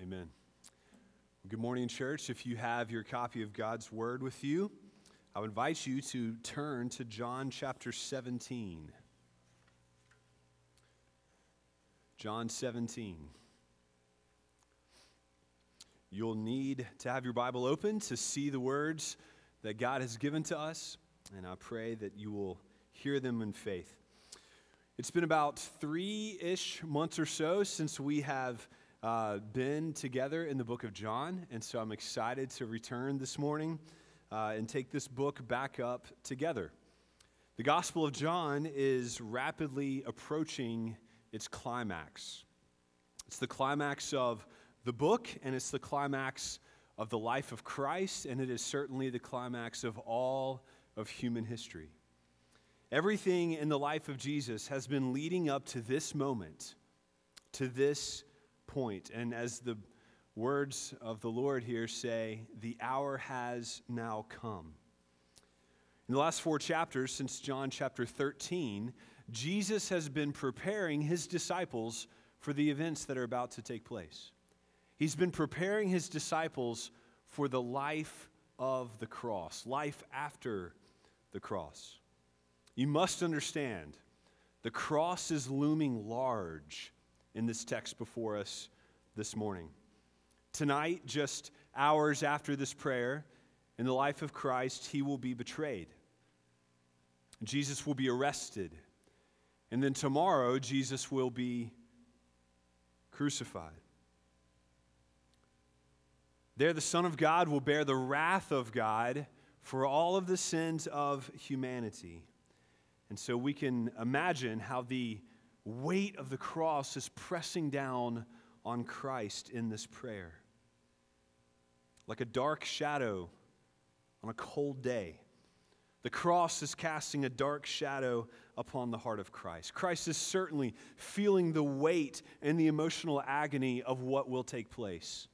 Amen. Good morning, church. If you have your copy of God's Word with you, I would invite you to turn to John chapter 17. John 17. You'll need to have your Bible open to see the words that God has given to us, and I pray that you will hear them in faith. It's been about three ish months or so since we have uh, been together in the book of John, and so I'm excited to return this morning uh, and take this book back up together. The Gospel of John is rapidly approaching its climax. It's the climax of the book, and it's the climax of the life of Christ, and it is certainly the climax of all of human history. Everything in the life of Jesus has been leading up to this moment, to this point. And as the words of the Lord here say, the hour has now come. In the last four chapters, since John chapter 13, Jesus has been preparing his disciples for the events that are about to take place. He's been preparing his disciples for the life of the cross, life after the cross. You must understand, the cross is looming large in this text before us this morning. Tonight, just hours after this prayer, in the life of Christ, he will be betrayed. Jesus will be arrested. And then tomorrow, Jesus will be crucified. There, the Son of God will bear the wrath of God for all of the sins of humanity. And so we can imagine how the weight of the cross is pressing down on Christ in this prayer. Like a dark shadow on a cold day, the cross is casting a dark shadow upon the heart of Christ. Christ is certainly feeling the weight and the emotional agony of what will take place.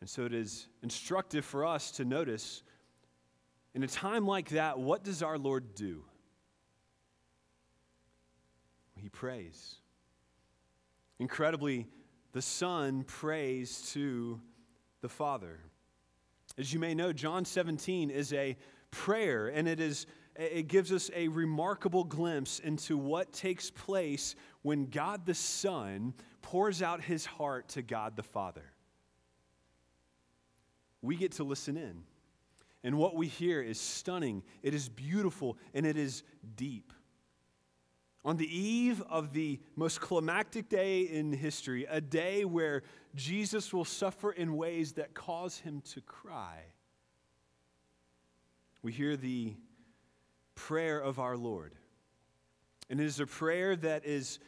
And so it is instructive for us to notice in a time like that, what does our Lord do? He prays. Incredibly, the Son prays to the Father. As you may know, John 17 is a prayer, and it, is, it gives us a remarkable glimpse into what takes place when God the Son pours out his heart to God the Father. We get to listen in. And what we hear is stunning, it is beautiful, and it is deep. On the eve of the most climactic day in history, a day where Jesus will suffer in ways that cause him to cry, we hear the prayer of our Lord. And it is a prayer that is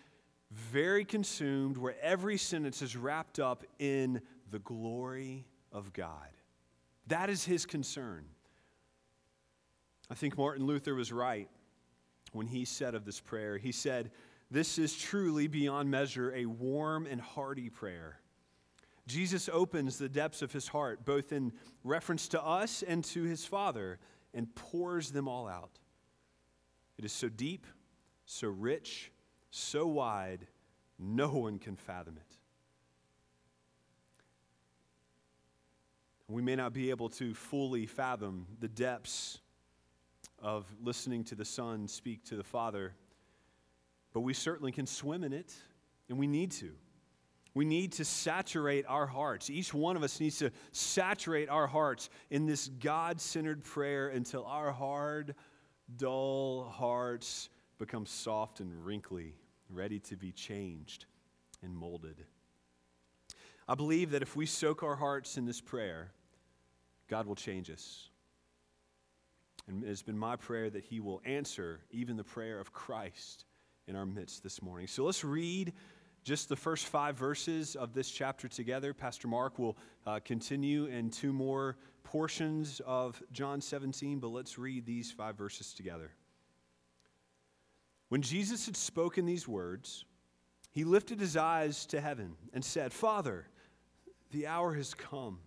very consumed, where every sentence is wrapped up in the glory of God. That is his concern. I think Martin Luther was right when he said of this prayer. He said, This is truly beyond measure a warm and hearty prayer. Jesus opens the depths of his heart, both in reference to us and to his Father, and pours them all out. It is so deep, so rich, so wide, no one can fathom it. We may not be able to fully fathom the depths of listening to the Son speak to the Father, but we certainly can swim in it, and we need to. We need to saturate our hearts. Each one of us needs to saturate our hearts in this God centered prayer until our hard, dull hearts become soft and wrinkly, ready to be changed and molded. I believe that if we soak our hearts in this prayer, God will change us. And it has been my prayer that He will answer even the prayer of Christ in our midst this morning. So let's read just the first five verses of this chapter together. Pastor Mark will uh, continue in two more portions of John 17, but let's read these five verses together. When Jesus had spoken these words, he lifted his eyes to heaven and said, Father, the hour has come.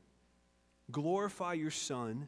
Glorify your Son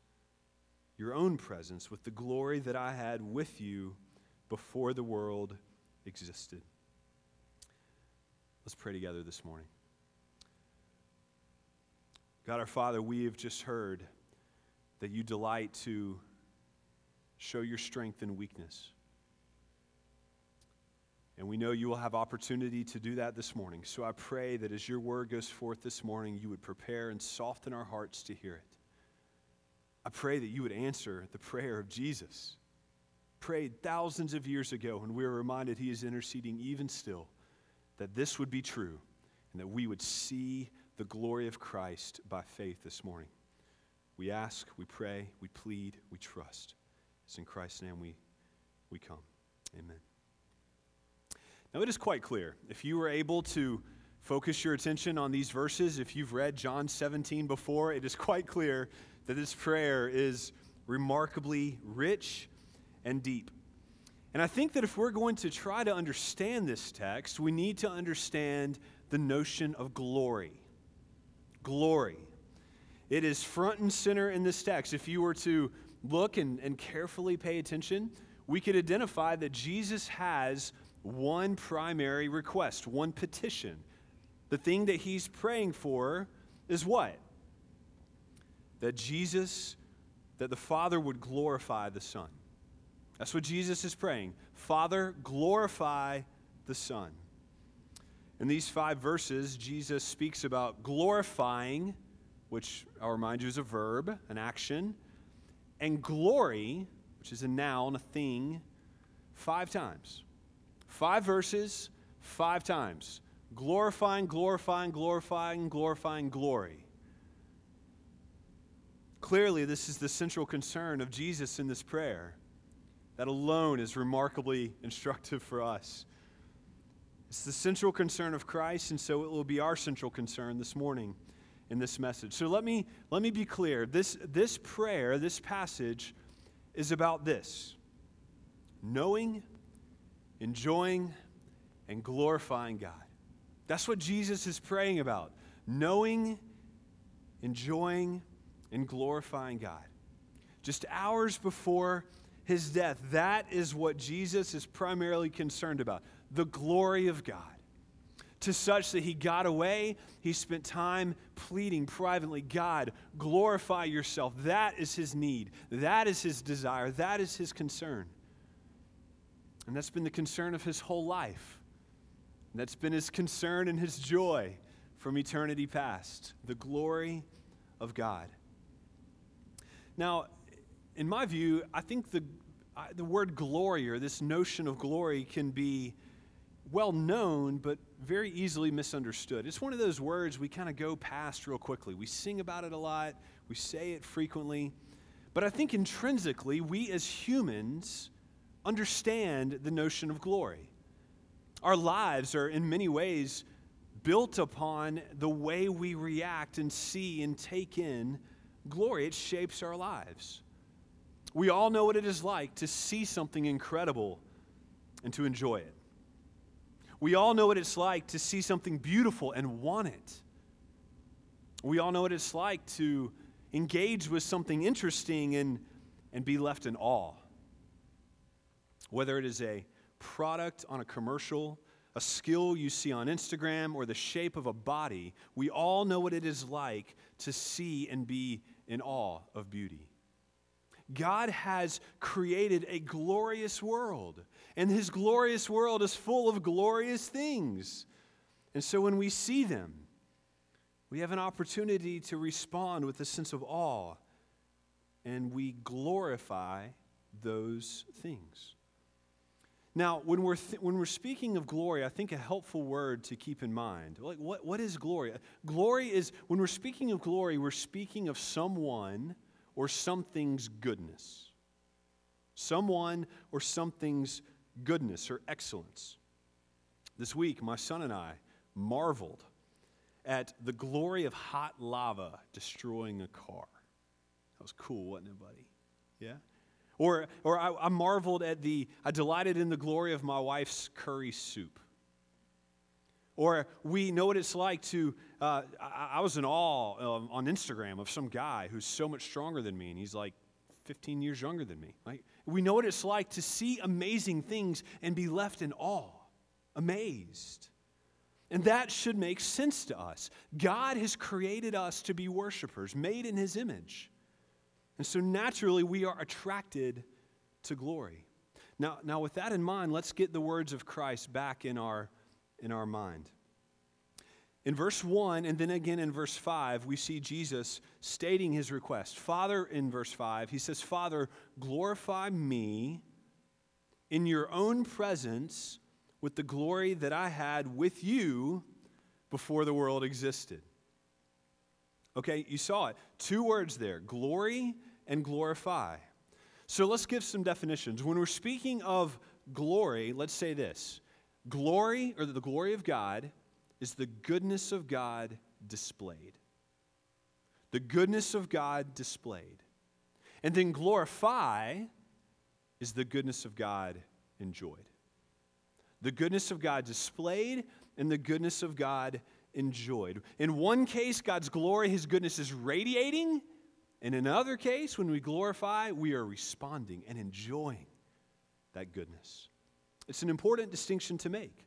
your own presence, with the glory that I had with you before the world existed. Let's pray together this morning. God our Father, we have just heard that you delight to show your strength and weakness. And we know you will have opportunity to do that this morning. So I pray that as your word goes forth this morning, you would prepare and soften our hearts to hear it. I pray that you would answer the prayer of Jesus, prayed thousands of years ago, and we are reminded he is interceding even still, that this would be true and that we would see the glory of Christ by faith this morning. We ask, we pray, we plead, we trust. It's in Christ's name we, we come. Amen. Now, it is quite clear. If you were able to focus your attention on these verses, if you've read John 17 before, it is quite clear that this prayer is remarkably rich and deep. And I think that if we're going to try to understand this text, we need to understand the notion of glory glory. It is front and center in this text. If you were to look and, and carefully pay attention, we could identify that Jesus has one primary request, one petition. The thing that he's praying for is what? That Jesus, that the Father would glorify the Son. That's what Jesus is praying. Father, glorify the Son. In these five verses, Jesus speaks about glorifying, which I'll remind you is a verb, an action, and glory, which is a noun, a thing, five times. Five verses, five times. Glorifying, glorifying, glorifying, glorifying glory. Clearly, this is the central concern of Jesus in this prayer. That alone is remarkably instructive for us. It's the central concern of Christ, and so it will be our central concern this morning in this message. So let me, let me be clear. This, this prayer, this passage, is about this knowing, enjoying, and glorifying God. That's what Jesus is praying about knowing, enjoying, and glorifying God. Just hours before his death, that is what Jesus is primarily concerned about the glory of God. To such that he got away, he spent time pleading privately, God, glorify yourself. That is his need. That is his desire. That is his concern. And that's been the concern of his whole life. And that's been his concern and his joy from eternity past the glory of God. Now, in my view, I think the, the word glory or this notion of glory can be well known, but very easily misunderstood. It's one of those words we kind of go past real quickly. We sing about it a lot, we say it frequently, but I think intrinsically, we as humans understand the notion of glory. Our lives are, in many ways, built upon the way we react and see and take in glory. It shapes our lives. We all know what it is like to see something incredible and to enjoy it. We all know what it's like to see something beautiful and want it. We all know what it's like to engage with something interesting and, and be left in awe. Whether it is a product on a commercial, a skill you see on Instagram, or the shape of a body, we all know what it is like to see and be in awe of beauty. God has created a glorious world, and His glorious world is full of glorious things. And so when we see them, we have an opportunity to respond with a sense of awe, and we glorify those things. Now, when we're, th- when we're speaking of glory, I think a helpful word to keep in mind. Like, what, what is glory? Glory is, when we're speaking of glory, we're speaking of someone or something's goodness. Someone or something's goodness or excellence. This week, my son and I marveled at the glory of hot lava destroying a car. That was cool, wasn't it, buddy? Yeah? Or, or I, I marveled at the, I delighted in the glory of my wife's curry soup. Or we know what it's like to, uh, I, I, was in awe um, on Instagram of some guy who's so much stronger than me, and he's like 15 years younger than me. Right? We know what it's like to see amazing things and be left in awe, amazed. And that should make sense to us. God has created us to be worshipers, made in his image. And so naturally, we are attracted to glory. Now, now with that in mind, let's get the words of Christ back in our, in our mind. In verse 1 and then again in verse 5, we see Jesus stating his request. Father, in verse 5, he says, Father, glorify me in your own presence with the glory that I had with you before the world existed. Okay, you saw it. Two words there glory and glorify. So let's give some definitions. When we're speaking of glory, let's say this glory, or the glory of God, is the goodness of God displayed. The goodness of God displayed. And then glorify is the goodness of God enjoyed. The goodness of God displayed and the goodness of God enjoyed. In one case, God's glory, His goodness is radiating. And in another case, when we glorify, we are responding and enjoying that goodness. It's an important distinction to make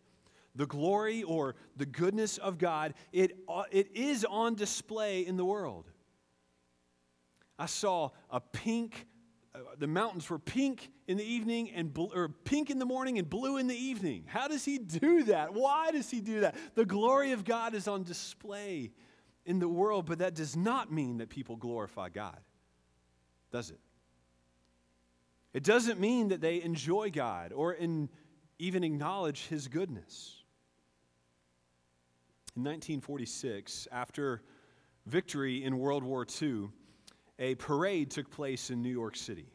the glory or the goodness of God, it, uh, it is on display in the world. I saw a pink, uh, the mountains were pink in the evening and bl- or pink in the morning and blue in the evening. How does he do that? Why does he do that? The glory of God is on display in the world, but that does not mean that people glorify God, does it? It doesn't mean that they enjoy God or even acknowledge his goodness. In 1946, after victory in World War II, a parade took place in New York City.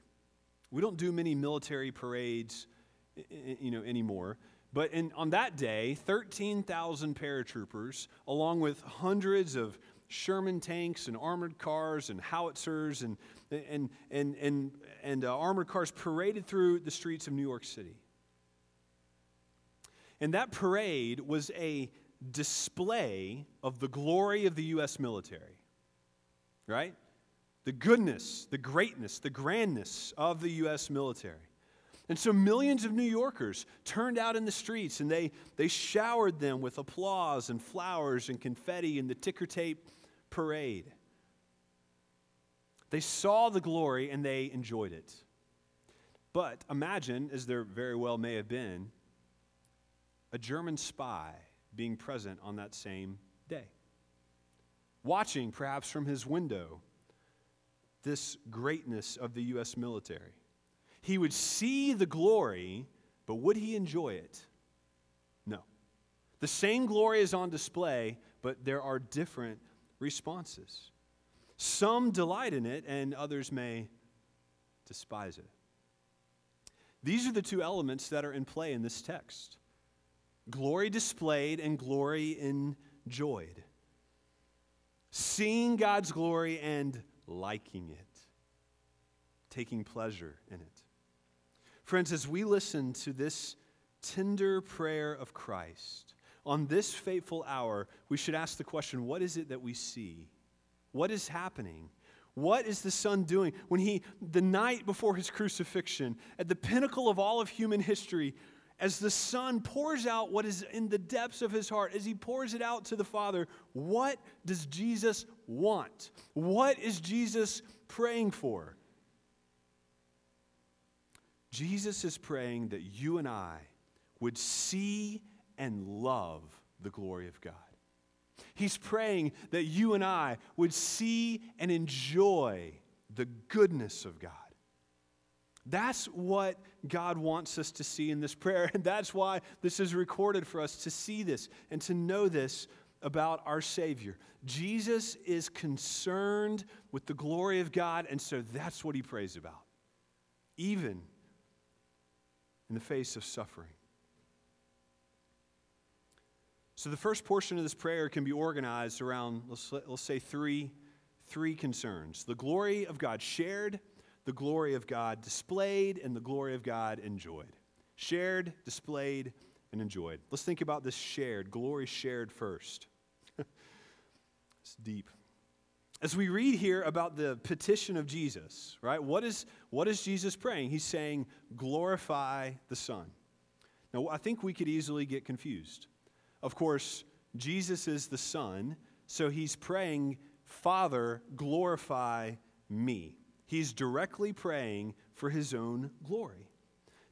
We don't do many military parades you know, anymore. But in, on that day, 13,000 paratroopers, along with hundreds of Sherman tanks and armored cars and howitzers and, and, and, and, and uh, armored cars, paraded through the streets of New York City. And that parade was a display of the glory of the U.S. military, right? The goodness, the greatness, the grandness of the U.S. military. And so millions of New Yorkers turned out in the streets and they, they showered them with applause and flowers and confetti in the ticker tape parade. They saw the glory and they enjoyed it. But imagine, as there very well may have been, a German spy being present on that same day. Watching, perhaps from his window, this greatness of the U.S. military. He would see the glory, but would he enjoy it? No. The same glory is on display, but there are different responses. Some delight in it, and others may despise it. These are the two elements that are in play in this text glory displayed and glory enjoyed. Seeing God's glory and liking it, taking pleasure in it. Friends, as we listen to this tender prayer of Christ, on this fateful hour, we should ask the question what is it that we see? What is happening? What is the Son doing when he, the night before his crucifixion, at the pinnacle of all of human history, as the Son pours out what is in the depths of his heart, as he pours it out to the Father, what does Jesus want? What is Jesus praying for? Jesus is praying that you and I would see and love the glory of God. He's praying that you and I would see and enjoy the goodness of God. That's what God wants us to see in this prayer. And that's why this is recorded for us to see this and to know this about our Savior. Jesus is concerned with the glory of God, and so that's what he prays about, even in the face of suffering. So the first portion of this prayer can be organized around, let's, let's say, three, three concerns the glory of God shared, the glory of God displayed, and the glory of God enjoyed. Shared, displayed, and enjoyed. Let's think about this shared, glory shared first. it's deep. As we read here about the petition of Jesus, right? What is, what is Jesus praying? He's saying, glorify the Son. Now, I think we could easily get confused. Of course, Jesus is the Son, so he's praying, Father, glorify me. He's directly praying for his own glory.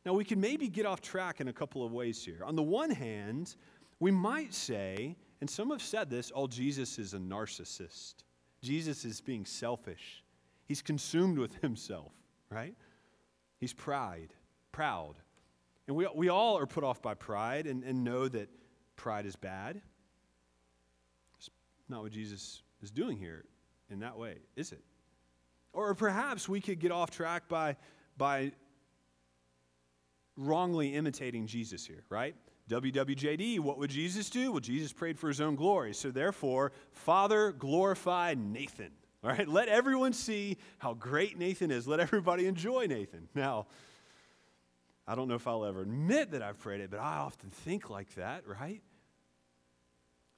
Now, we can maybe get off track in a couple of ways here. On the one hand, we might say, and some have said this, oh, Jesus is a narcissist. Jesus is being selfish. He's consumed with himself, right? He's pride, proud. And we, we all are put off by pride and, and know that pride is bad. It's not what Jesus is doing here in that way, is it? Or perhaps we could get off track by, by wrongly imitating Jesus here, right? WWJD, what would Jesus do? Well, Jesus prayed for his own glory. So therefore, Father, glorify Nathan. All right, let everyone see how great Nathan is. Let everybody enjoy Nathan. Now, I don't know if I'll ever admit that I've prayed it, but I often think like that, right?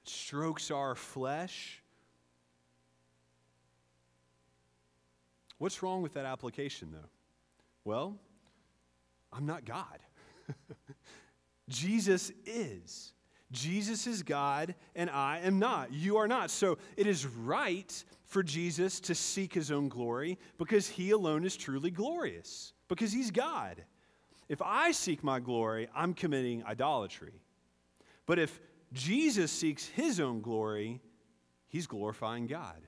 It strokes our flesh. What's wrong with that application, though? Well, I'm not God. Jesus is. Jesus is God, and I am not. You are not. So it is right for Jesus to seek his own glory because he alone is truly glorious, because he's God. If I seek my glory, I'm committing idolatry. But if Jesus seeks his own glory, he's glorifying God.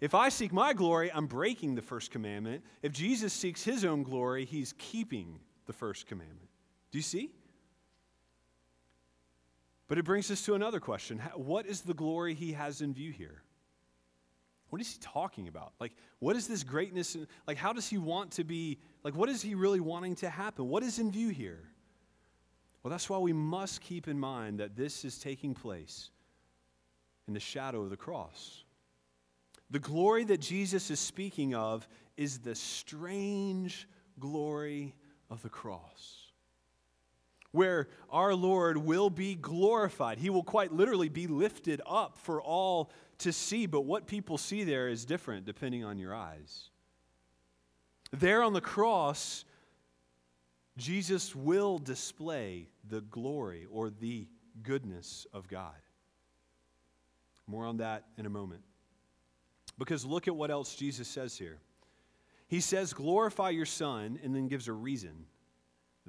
If I seek my glory, I'm breaking the first commandment. If Jesus seeks his own glory, he's keeping the first commandment. Do you see? But it brings us to another question What is the glory he has in view here? What is he talking about? Like, what is this greatness? Like, how does he want to be? Like, what is he really wanting to happen? What is in view here? Well, that's why we must keep in mind that this is taking place in the shadow of the cross. The glory that Jesus is speaking of is the strange glory of the cross, where our Lord will be glorified. He will quite literally be lifted up for all to see, but what people see there is different depending on your eyes. There on the cross, Jesus will display the glory or the goodness of God. More on that in a moment. Because look at what else Jesus says here. He says, Glorify your Son, and then gives a reason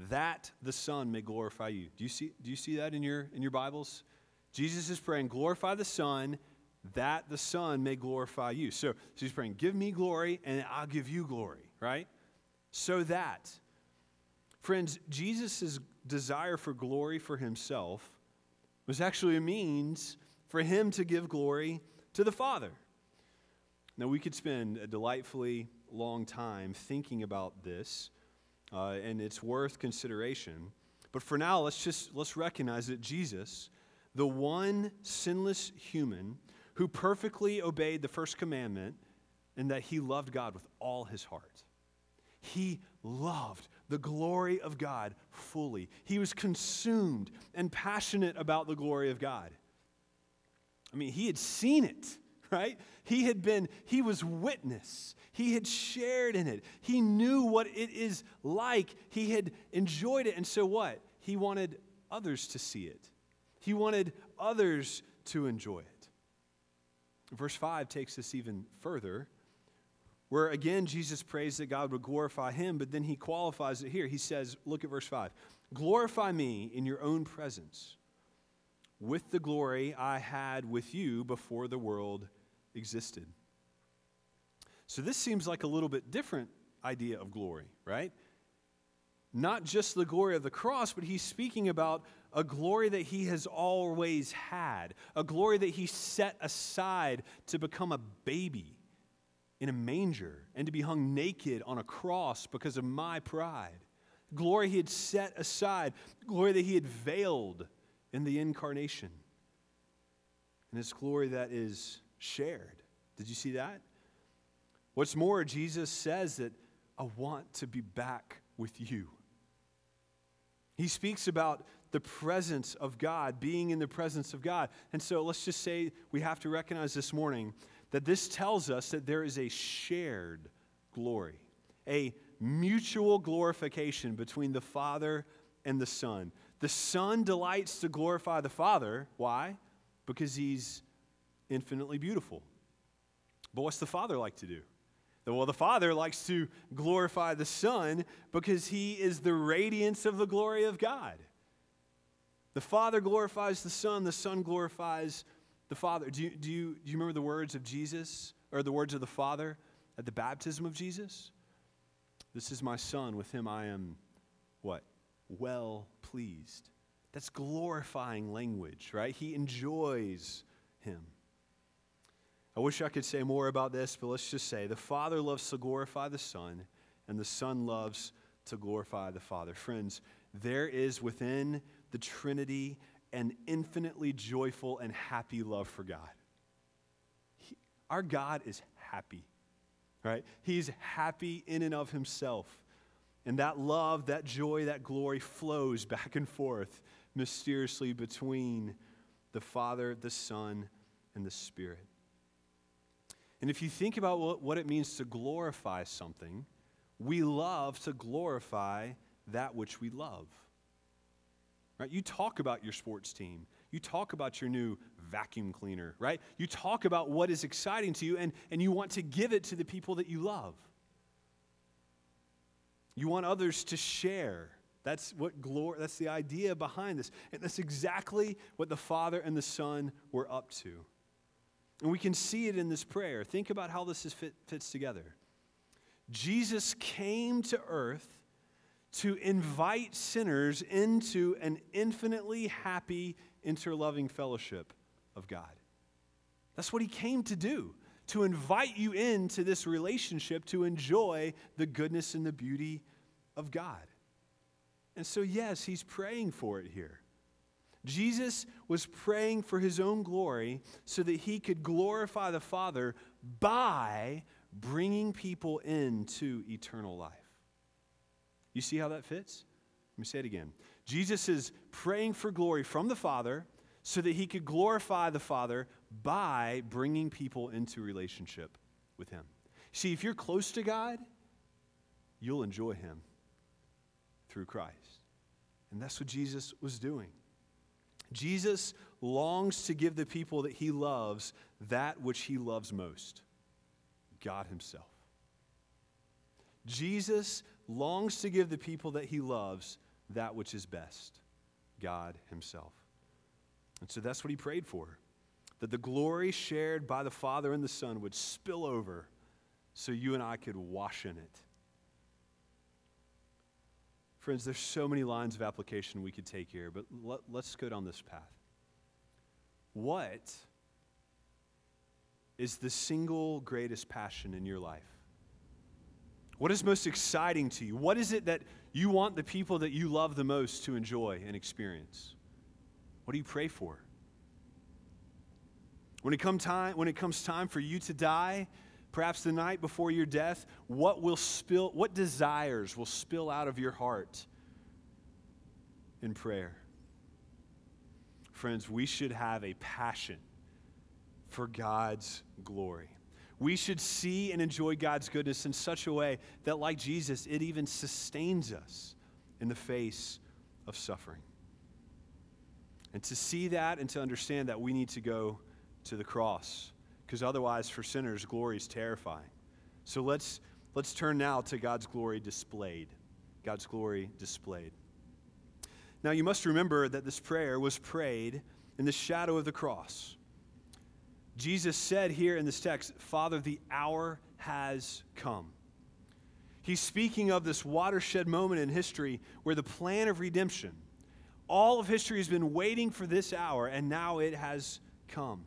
that the Son may glorify you. Do you see, do you see that in your, in your Bibles? Jesus is praying, Glorify the Son that the Son may glorify you. So, so he's praying, Give me glory, and I'll give you glory, right? So that. Friends, Jesus' desire for glory for himself was actually a means for him to give glory to the Father. Now, we could spend a delightfully long time thinking about this, uh, and it's worth consideration. But for now, let's just let's recognize that Jesus, the one sinless human who perfectly obeyed the first commandment and that he loved God with all his heart. He loved the glory of God fully. He was consumed and passionate about the glory of God. I mean, he had seen it, right? He had been, he was witness. He had shared in it. He knew what it is like. He had enjoyed it. And so what? He wanted others to see it, he wanted others to enjoy it. Verse 5 takes us even further, where again Jesus prays that God would glorify him, but then he qualifies it here. He says, Look at verse 5 Glorify me in your own presence with the glory I had with you before the world existed. So this seems like a little bit different idea of glory, right? Not just the glory of the cross, but he's speaking about a glory that he has always had, a glory that he set aside to become a baby in a manger and to be hung naked on a cross because of my pride. Glory he had set aside, glory that he had veiled in the incarnation. and it's glory that is shared. Did you see that? What's more, Jesus says that I want to be back with you. He speaks about the presence of God, being in the presence of God. And so let's just say we have to recognize this morning that this tells us that there is a shared glory, a mutual glorification between the Father and the Son. The Son delights to glorify the Father. Why? Because he's infinitely beautiful. But what's the Father like to do? Well, the Father likes to glorify the Son because he is the radiance of the glory of God. The Father glorifies the Son, the Son glorifies the Father. Do you, do you, do you remember the words of Jesus or the words of the Father at the baptism of Jesus? This is my Son, with him I am what? Well pleased. That's glorifying language, right? He enjoys him. I wish I could say more about this, but let's just say the Father loves to glorify the Son, and the Son loves to glorify the Father. Friends, there is within the Trinity an infinitely joyful and happy love for God. He, our God is happy, right? He's happy in and of himself. And that love, that joy, that glory flows back and forth mysteriously between the Father, the Son, and the Spirit. And if you think about what, it means to glorify something, we love to glorify that which we love. Right? You talk about your sports team. You talk about your new vacuum cleaner, right? You talk about what is exciting to you and, and you want to give it to the people that you love. You want others to share. That's what glory that's the idea behind this. And that's exactly what the Father and the Son were up to. And we can see it in this prayer. Think about how this is fit, fits together. Jesus came to earth to invite sinners into an infinitely happy, interloving fellowship of God. That's what he came to do, to invite you into this relationship to enjoy the goodness and the beauty of God. And so, yes, he's praying for it here. Jesus was praying for his own glory so that he could glorify the Father by bringing people into eternal life. You see how that fits? Let me say it again. Jesus is praying for glory from the Father so that he could glorify the Father by bringing people into relationship with him. See, if you're close to God, you'll enjoy him through Christ. And that's what Jesus was doing. Jesus longs to give the people that he loves that which he loves most God himself. Jesus longs to give the people that he loves that which is best God himself. And so that's what he prayed for that the glory shared by the Father and the Son would spill over so you and I could wash in it. Friends, there's so many lines of application we could take here, but let, us go down this path. What is the single greatest passion in your life? What is most exciting to you? What is it that you want the people that you love the most to enjoy and experience? What do you pray for? When it, come time, when it comes time for you to die, perhaps the night before your death, what will spill, what desires will spill out of your heart in prayer? Friends, we should have a passion for God's glory. We should see and enjoy God's goodness in such a way that, like Jesus, it even sustains us in the face of suffering. And to see that and to understand that, we need to go to the cross because otherwise, for sinners, glory is terrifying. So let's, let's turn now to God's glory displayed. God's glory displayed. Now, you must remember that this prayer was prayed in the shadow of the cross. Jesus said here in this text, Father, the hour has come. He's speaking of this watershed moment in history where the plan of redemption, all of history has been waiting for this hour, and now it has come.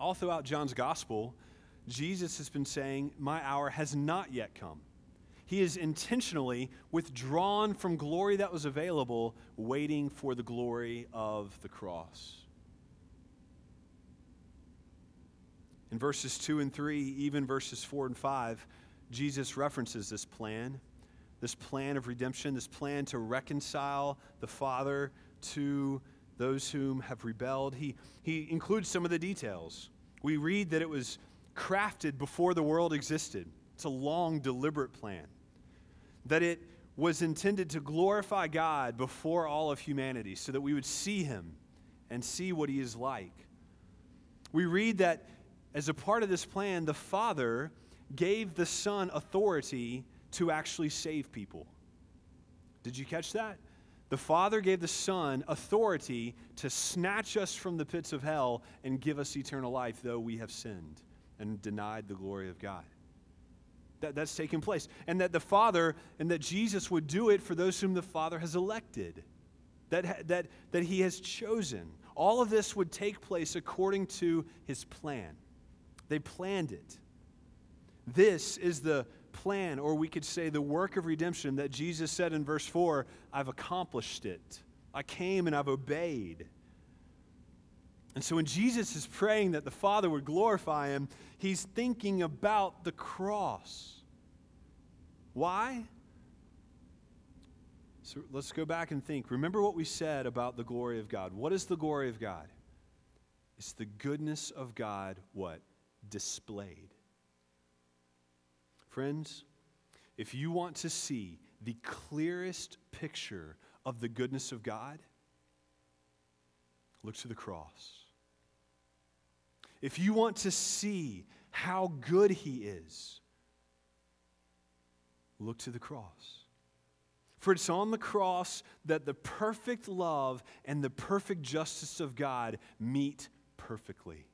All throughout John's gospel, Jesus has been saying, My hour has not yet come. He is intentionally withdrawn from glory that was available, waiting for the glory of the cross. In verses 2 and 3, even verses 4 and 5, Jesus references this plan, this plan of redemption, this plan to reconcile the Father to those whom have rebelled. He, he includes some of the details. We read that it was crafted before the world existed. It's a long, deliberate plan. That it was intended to glorify God before all of humanity so that we would see him and see what he is like. We read that as a part of this plan, the Father gave the Son authority to actually save people. Did you catch that? The Father gave the Son authority to snatch us from the pits of hell and give us eternal life, though we have sinned and denied the glory of God. That, that's taken place. And that the Father and that Jesus would do it for those whom the Father has elected, that, that, that He has chosen. All of this would take place according to His plan. They planned it. This is the plan, or we could say the work of redemption that Jesus said in verse 4 I've accomplished it. I came and I've obeyed. And so when Jesus is praying that the Father would glorify him, he's thinking about the cross. Why? So let's go back and think. Remember what we said about the glory of God. What is the glory of God? It's the goodness of God, what? Displayed. Friends, if you want to see the clearest picture of the goodness of God, look to the cross. If you want to see how good He is, look to the cross. For it's on the cross that the perfect love and the perfect justice of God meet perfectly.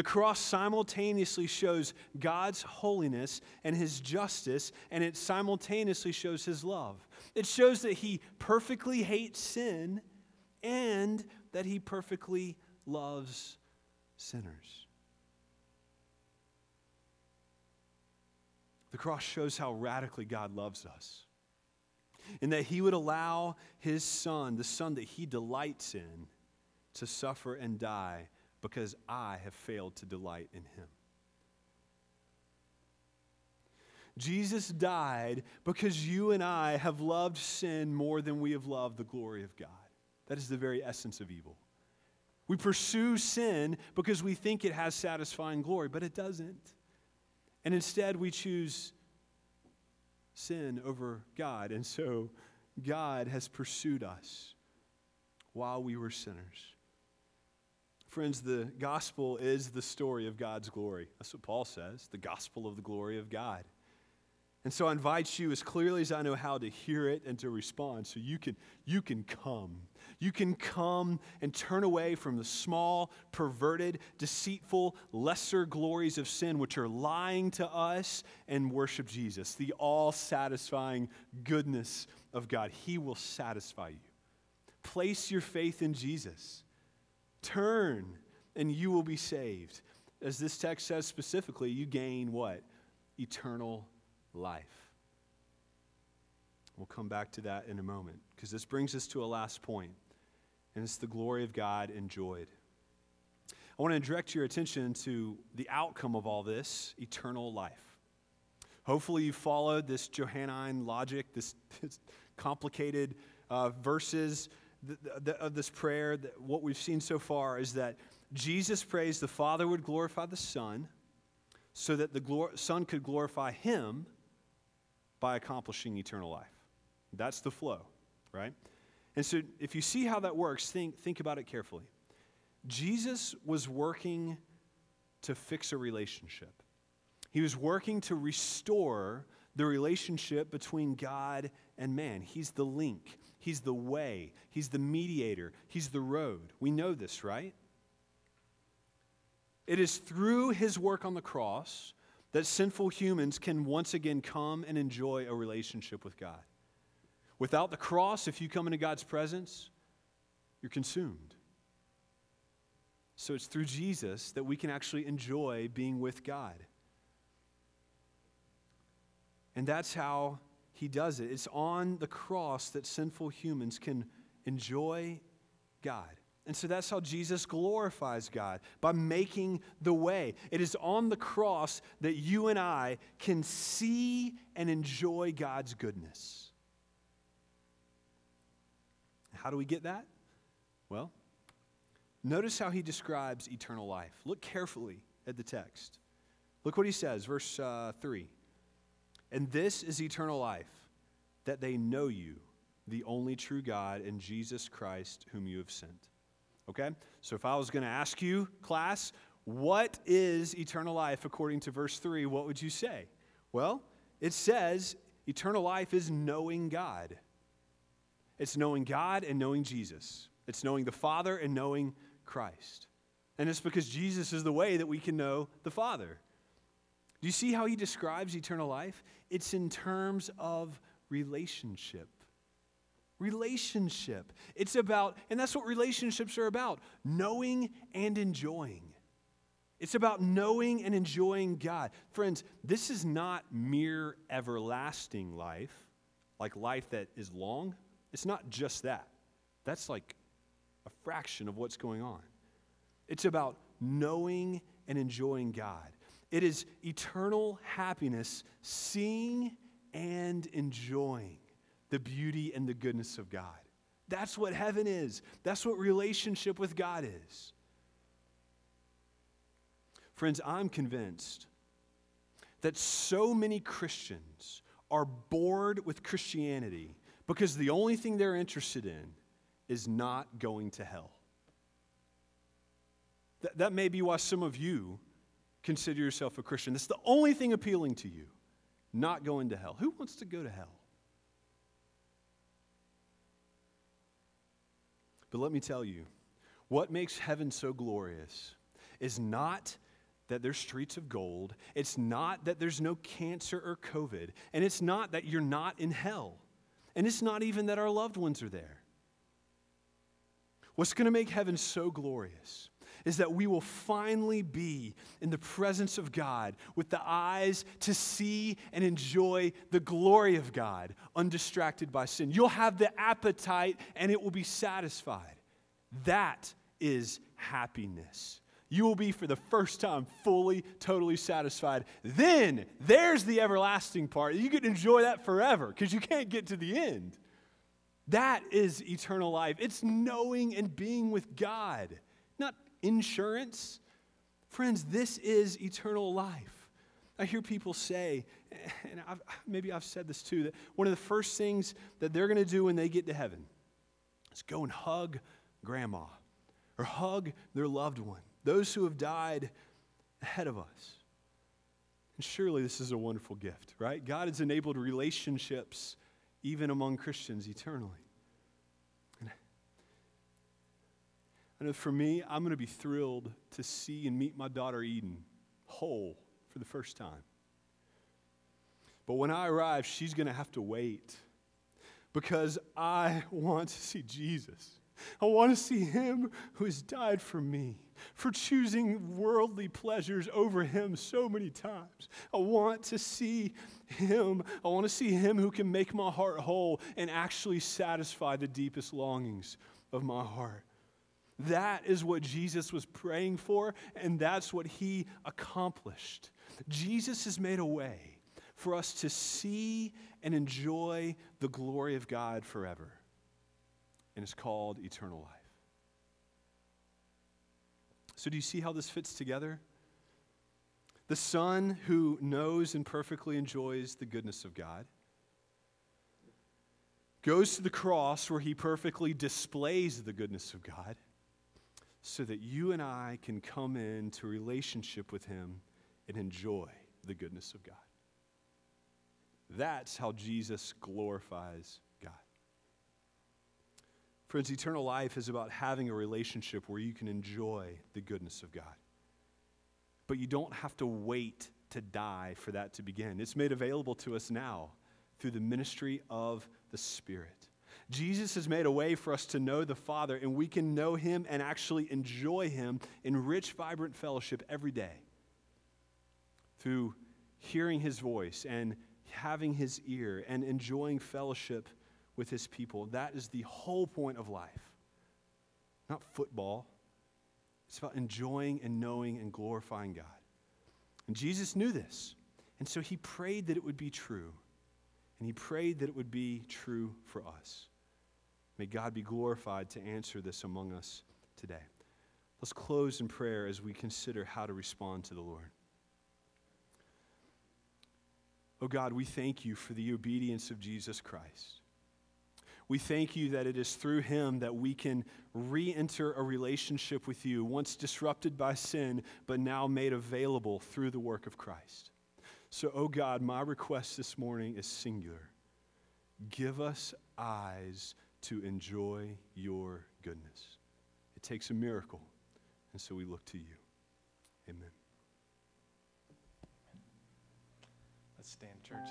The cross simultaneously shows God's holiness and his justice, and it simultaneously shows his love. It shows that he perfectly hates sin and that he perfectly loves sinners. The cross shows how radically God loves us. and that he would allow his son, the son that he delights in, to suffer and die because I have failed to delight in him. Jesus died because you and I have loved sin more than we have loved the glory of God. That is the very essence of evil. We pursue sin because we think it has satisfying glory, but it doesn't. And instead, we choose sin over God. And so, God has pursued us while we were sinners. Friends, the gospel is the story of God's glory. That's what Paul says the gospel of the glory of God. And so I invite you, as clearly as I know how, to hear it and to respond so you can, you can come. You can come and turn away from the small, perverted, deceitful, lesser glories of sin which are lying to us and worship Jesus, the all satisfying goodness of God. He will satisfy you. Place your faith in Jesus. Turn and you will be saved. As this text says specifically, you gain what? Eternal life. We'll come back to that in a moment because this brings us to a last point, and it's the glory of God enjoyed. I want to direct your attention to the outcome of all this eternal life. Hopefully, you followed this Johannine logic, this, this complicated uh, verses the, the, of this prayer. what we've seen so far is that Jesus prays the Father would glorify the Son so that the glor- Son could glorify Him by accomplishing eternal life. That's the flow, right? And so if you see how that works, think, think about it carefully. Jesus was working to fix a relationship, he was working to restore the relationship between God and man. He's the link, He's the way, He's the mediator, He's the road. We know this, right? It is through His work on the cross that sinful humans can once again come and enjoy a relationship with God. Without the cross, if you come into God's presence, you're consumed. So it's through Jesus that we can actually enjoy being with God. And that's how he does it. It's on the cross that sinful humans can enjoy God. And so that's how Jesus glorifies God by making the way. It is on the cross that you and I can see and enjoy God's goodness. How do we get that? Well, notice how he describes eternal life. Look carefully at the text. Look what he says, verse uh, 3. And this is eternal life, that they know you, the only true God, and Jesus Christ, whom you have sent. Okay? So if I was going to ask you, class, what is eternal life according to verse 3, what would you say? Well, it says eternal life is knowing God. It's knowing God and knowing Jesus. It's knowing the Father and knowing Christ. And it's because Jesus is the way that we can know the Father. Do you see how he describes eternal life? It's in terms of relationship. Relationship. It's about, and that's what relationships are about knowing and enjoying. It's about knowing and enjoying God. Friends, this is not mere everlasting life, like life that is long. It's not just that. That's like a fraction of what's going on. It's about knowing and enjoying God. It is eternal happiness, seeing and enjoying the beauty and the goodness of God. That's what heaven is. That's what relationship with God is. Friends, I'm convinced that so many Christians are bored with Christianity because the only thing they're interested in is not going to hell. That, that may be why some of you consider yourself a Christian. That's the only thing appealing to you, not going to hell. Who wants to go to hell? But let me tell you, what makes heaven so glorious is not that there's streets of gold, it's not that there's no cancer or COVID, and it's not that you're not in hell, and it's not even that our loved ones are there. What's going to make heaven so glorious is that we will finally be in the presence of God with the eyes to see and enjoy the glory of God, undistracted by sin. You'll have the appetite and it will be satisfied. That is happiness. You will be for the first time fully, totally satisfied. Then there's the everlasting part. You can enjoy that forever because you can't get to the end. That is eternal life. It's knowing and being with God, insurance. Friends, this is eternal life. I hear people say, and I've, maybe I've said this too, that one of the first things that they're going to do when they get to heaven is go and hug grandma or hug their loved one, those who have died ahead of us. And surely this is a wonderful gift, right? God has enabled relationships even among Christians eternally. I know for me, I'm going to be thrilled to see and meet my daughter Eden whole for the first time. But when I arrive, she's going to have to wait because I want to see Jesus. I want to see him who has died for me, for choosing worldly pleasures over him so many times. I want to see him. I want to see him who can make my heart whole and actually satisfy the deepest longings of my heart. That is what Jesus was praying for, and that's what he accomplished. Jesus has made a way for us to see and enjoy the glory of God forever, and it's called eternal life. So, do you see how this fits together? The Son who knows and perfectly enjoys the goodness of God goes to the cross where he perfectly displays the goodness of God so that you and I can come into relationship with Him and enjoy the goodness of God. That's how Jesus glorifies God. Friends, eternal life is about having a relationship where you can enjoy the goodness of God. But you don't have to wait to die for that to begin. It's made available to us now through the ministry of the Spirit. Jesus has made a way for us to know the Father, and we can know Him and actually enjoy Him in rich, vibrant fellowship every day through hearing His voice and having His ear and enjoying fellowship with His people. That is the whole point of life. not football. It's about enjoying and knowing and glorifying God. And Jesus knew this. And so he prayed that it would be true. And he prayed that it would be true for us. May God be glorified to answer this among us today. Let's close in prayer as we consider how to respond to the Lord. Oh God, we thank you for the obedience of Jesus Christ. We thank you that it is through him that we can re enter a relationship with you, once disrupted by sin, but now made available through the work of Christ. So, oh God, my request this morning is singular. Give us eyes to enjoy your goodness. It takes a miracle, and so we look to you. Amen. Let's stand, church.